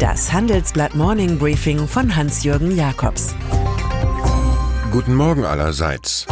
Das Handelsblatt Morning Briefing von Hans-Jürgen Jakobs. Guten Morgen allerseits.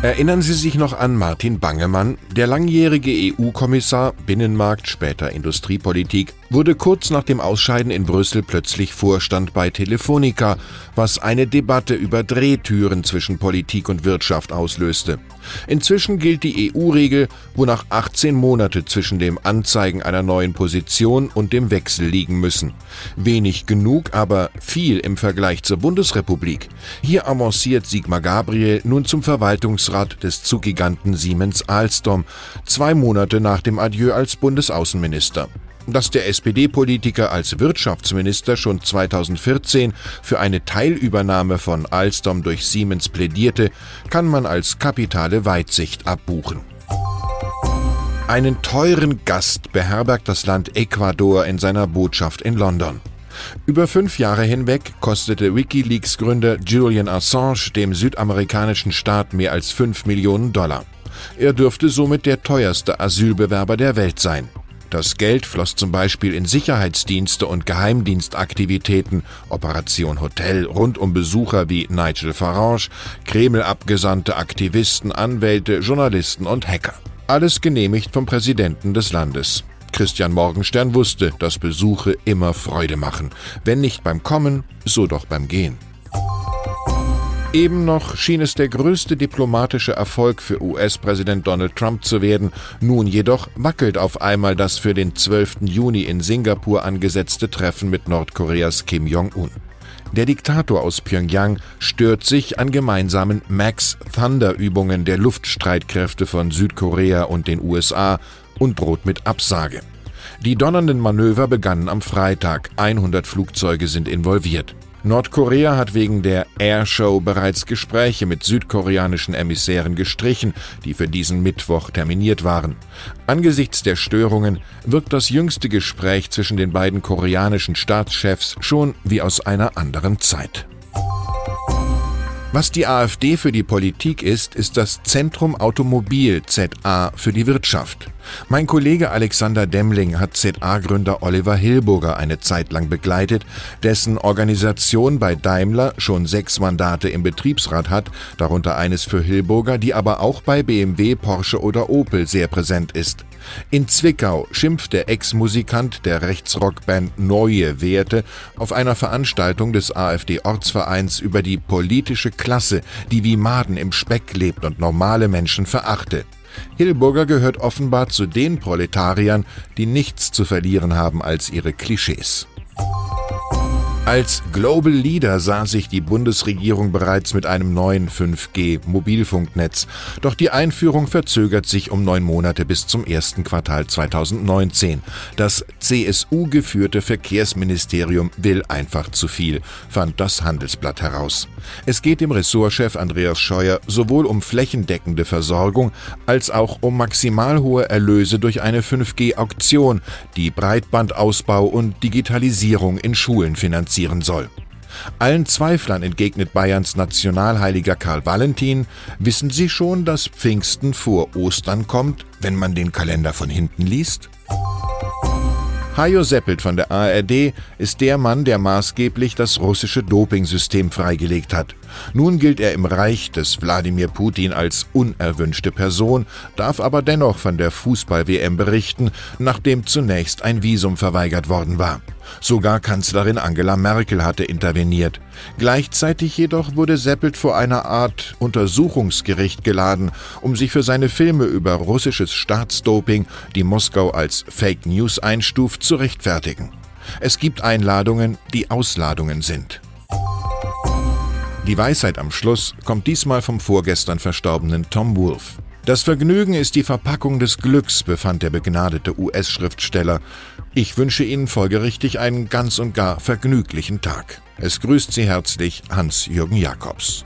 Erinnern Sie sich noch an Martin Bangemann? Der langjährige EU-Kommissar Binnenmarkt, später Industriepolitik, wurde kurz nach dem Ausscheiden in Brüssel plötzlich Vorstand bei Telefonica, was eine Debatte über Drehtüren zwischen Politik und Wirtschaft auslöste. Inzwischen gilt die EU-Regel, wonach 18 Monate zwischen dem Anzeigen einer neuen Position und dem Wechsel liegen müssen. Wenig genug, aber viel im Vergleich zur Bundesrepublik. Hier avanciert Sigmar Gabriel nun zum Verwaltungsrat des Zuggiganten Siemens Alstom, zwei Monate nach dem Adieu als Bundesaußenminister. Dass der SPD-Politiker als Wirtschaftsminister schon 2014 für eine Teilübernahme von Alstom durch Siemens plädierte, kann man als kapitale Weitsicht abbuchen. Einen teuren Gast beherbergt das Land Ecuador in seiner Botschaft in London. Über fünf Jahre hinweg kostete Wikileaks-Gründer Julian Assange dem südamerikanischen Staat mehr als 5 Millionen Dollar. Er dürfte somit der teuerste Asylbewerber der Welt sein. Das Geld floss zum Beispiel in Sicherheitsdienste und Geheimdienstaktivitäten, Operation Hotel rund um Besucher wie Nigel Farage, Kreml-Abgesandte, Aktivisten, Anwälte, Journalisten und Hacker. Alles genehmigt vom Präsidenten des Landes. Christian Morgenstern wusste, dass Besuche immer Freude machen. Wenn nicht beim Kommen, so doch beim Gehen. Eben noch schien es der größte diplomatische Erfolg für US-Präsident Donald Trump zu werden, nun jedoch wackelt auf einmal das für den 12. Juni in Singapur angesetzte Treffen mit Nordkoreas Kim Jong-un. Der Diktator aus Pyongyang stört sich an gemeinsamen Max Thunder Übungen der Luftstreitkräfte von Südkorea und den USA und droht mit Absage. Die donnernden Manöver begannen am Freitag. 100 Flugzeuge sind involviert. Nordkorea hat wegen der Airshow bereits Gespräche mit südkoreanischen Emissären gestrichen, die für diesen Mittwoch terminiert waren. Angesichts der Störungen wirkt das jüngste Gespräch zwischen den beiden koreanischen Staatschefs schon wie aus einer anderen Zeit. Was die AfD für die Politik ist, ist das Zentrum Automobil ZA für die Wirtschaft. Mein Kollege Alexander Demling hat ZA-Gründer Oliver Hilburger eine Zeit lang begleitet, dessen Organisation bei Daimler schon sechs Mandate im Betriebsrat hat, darunter eines für Hilburger, die aber auch bei BMW, Porsche oder Opel sehr präsent ist. In Zwickau schimpft der Ex-Musikant der Rechtsrockband Neue Werte auf einer Veranstaltung des AfD-Ortsvereins über die politische Klasse, die wie Maden im Speck lebt und normale Menschen verachte. Hilburger gehört offenbar zu den Proletariern, die nichts zu verlieren haben als ihre Klischees. Als Global Leader sah sich die Bundesregierung bereits mit einem neuen 5G-Mobilfunknetz. Doch die Einführung verzögert sich um neun Monate bis zum ersten Quartal 2019. Das CSU-geführte Verkehrsministerium will einfach zu viel, fand das Handelsblatt heraus. Es geht dem Ressortchef Andreas Scheuer sowohl um flächendeckende Versorgung als auch um maximal hohe Erlöse durch eine 5G-Auktion, die Breitbandausbau und Digitalisierung in Schulen finanziert finanzieren soll. Allen Zweiflern entgegnet Bayerns Nationalheiliger Karl Valentin, wissen Sie schon, dass Pfingsten vor Ostern kommt, wenn man den Kalender von hinten liest? Hajo Seppelt von der ARD ist der Mann, der maßgeblich das russische Dopingsystem freigelegt hat. Nun gilt er im Reich des Wladimir Putin als unerwünschte Person, darf aber dennoch von der Fußball-WM berichten, nachdem zunächst ein Visum verweigert worden war. Sogar Kanzlerin Angela Merkel hatte interveniert. Gleichzeitig jedoch wurde Seppelt vor einer Art Untersuchungsgericht geladen, um sich für seine Filme über russisches Staatsdoping, die Moskau als Fake News einstuft, zu rechtfertigen. Es gibt Einladungen, die Ausladungen sind. Die Weisheit am Schluss kommt diesmal vom vorgestern verstorbenen Tom Wolfe. Das Vergnügen ist die Verpackung des Glücks, befand der begnadete US-Schriftsteller. Ich wünsche Ihnen folgerichtig einen ganz und gar vergnüglichen Tag. Es grüßt Sie herzlich Hans-Jürgen Jakobs.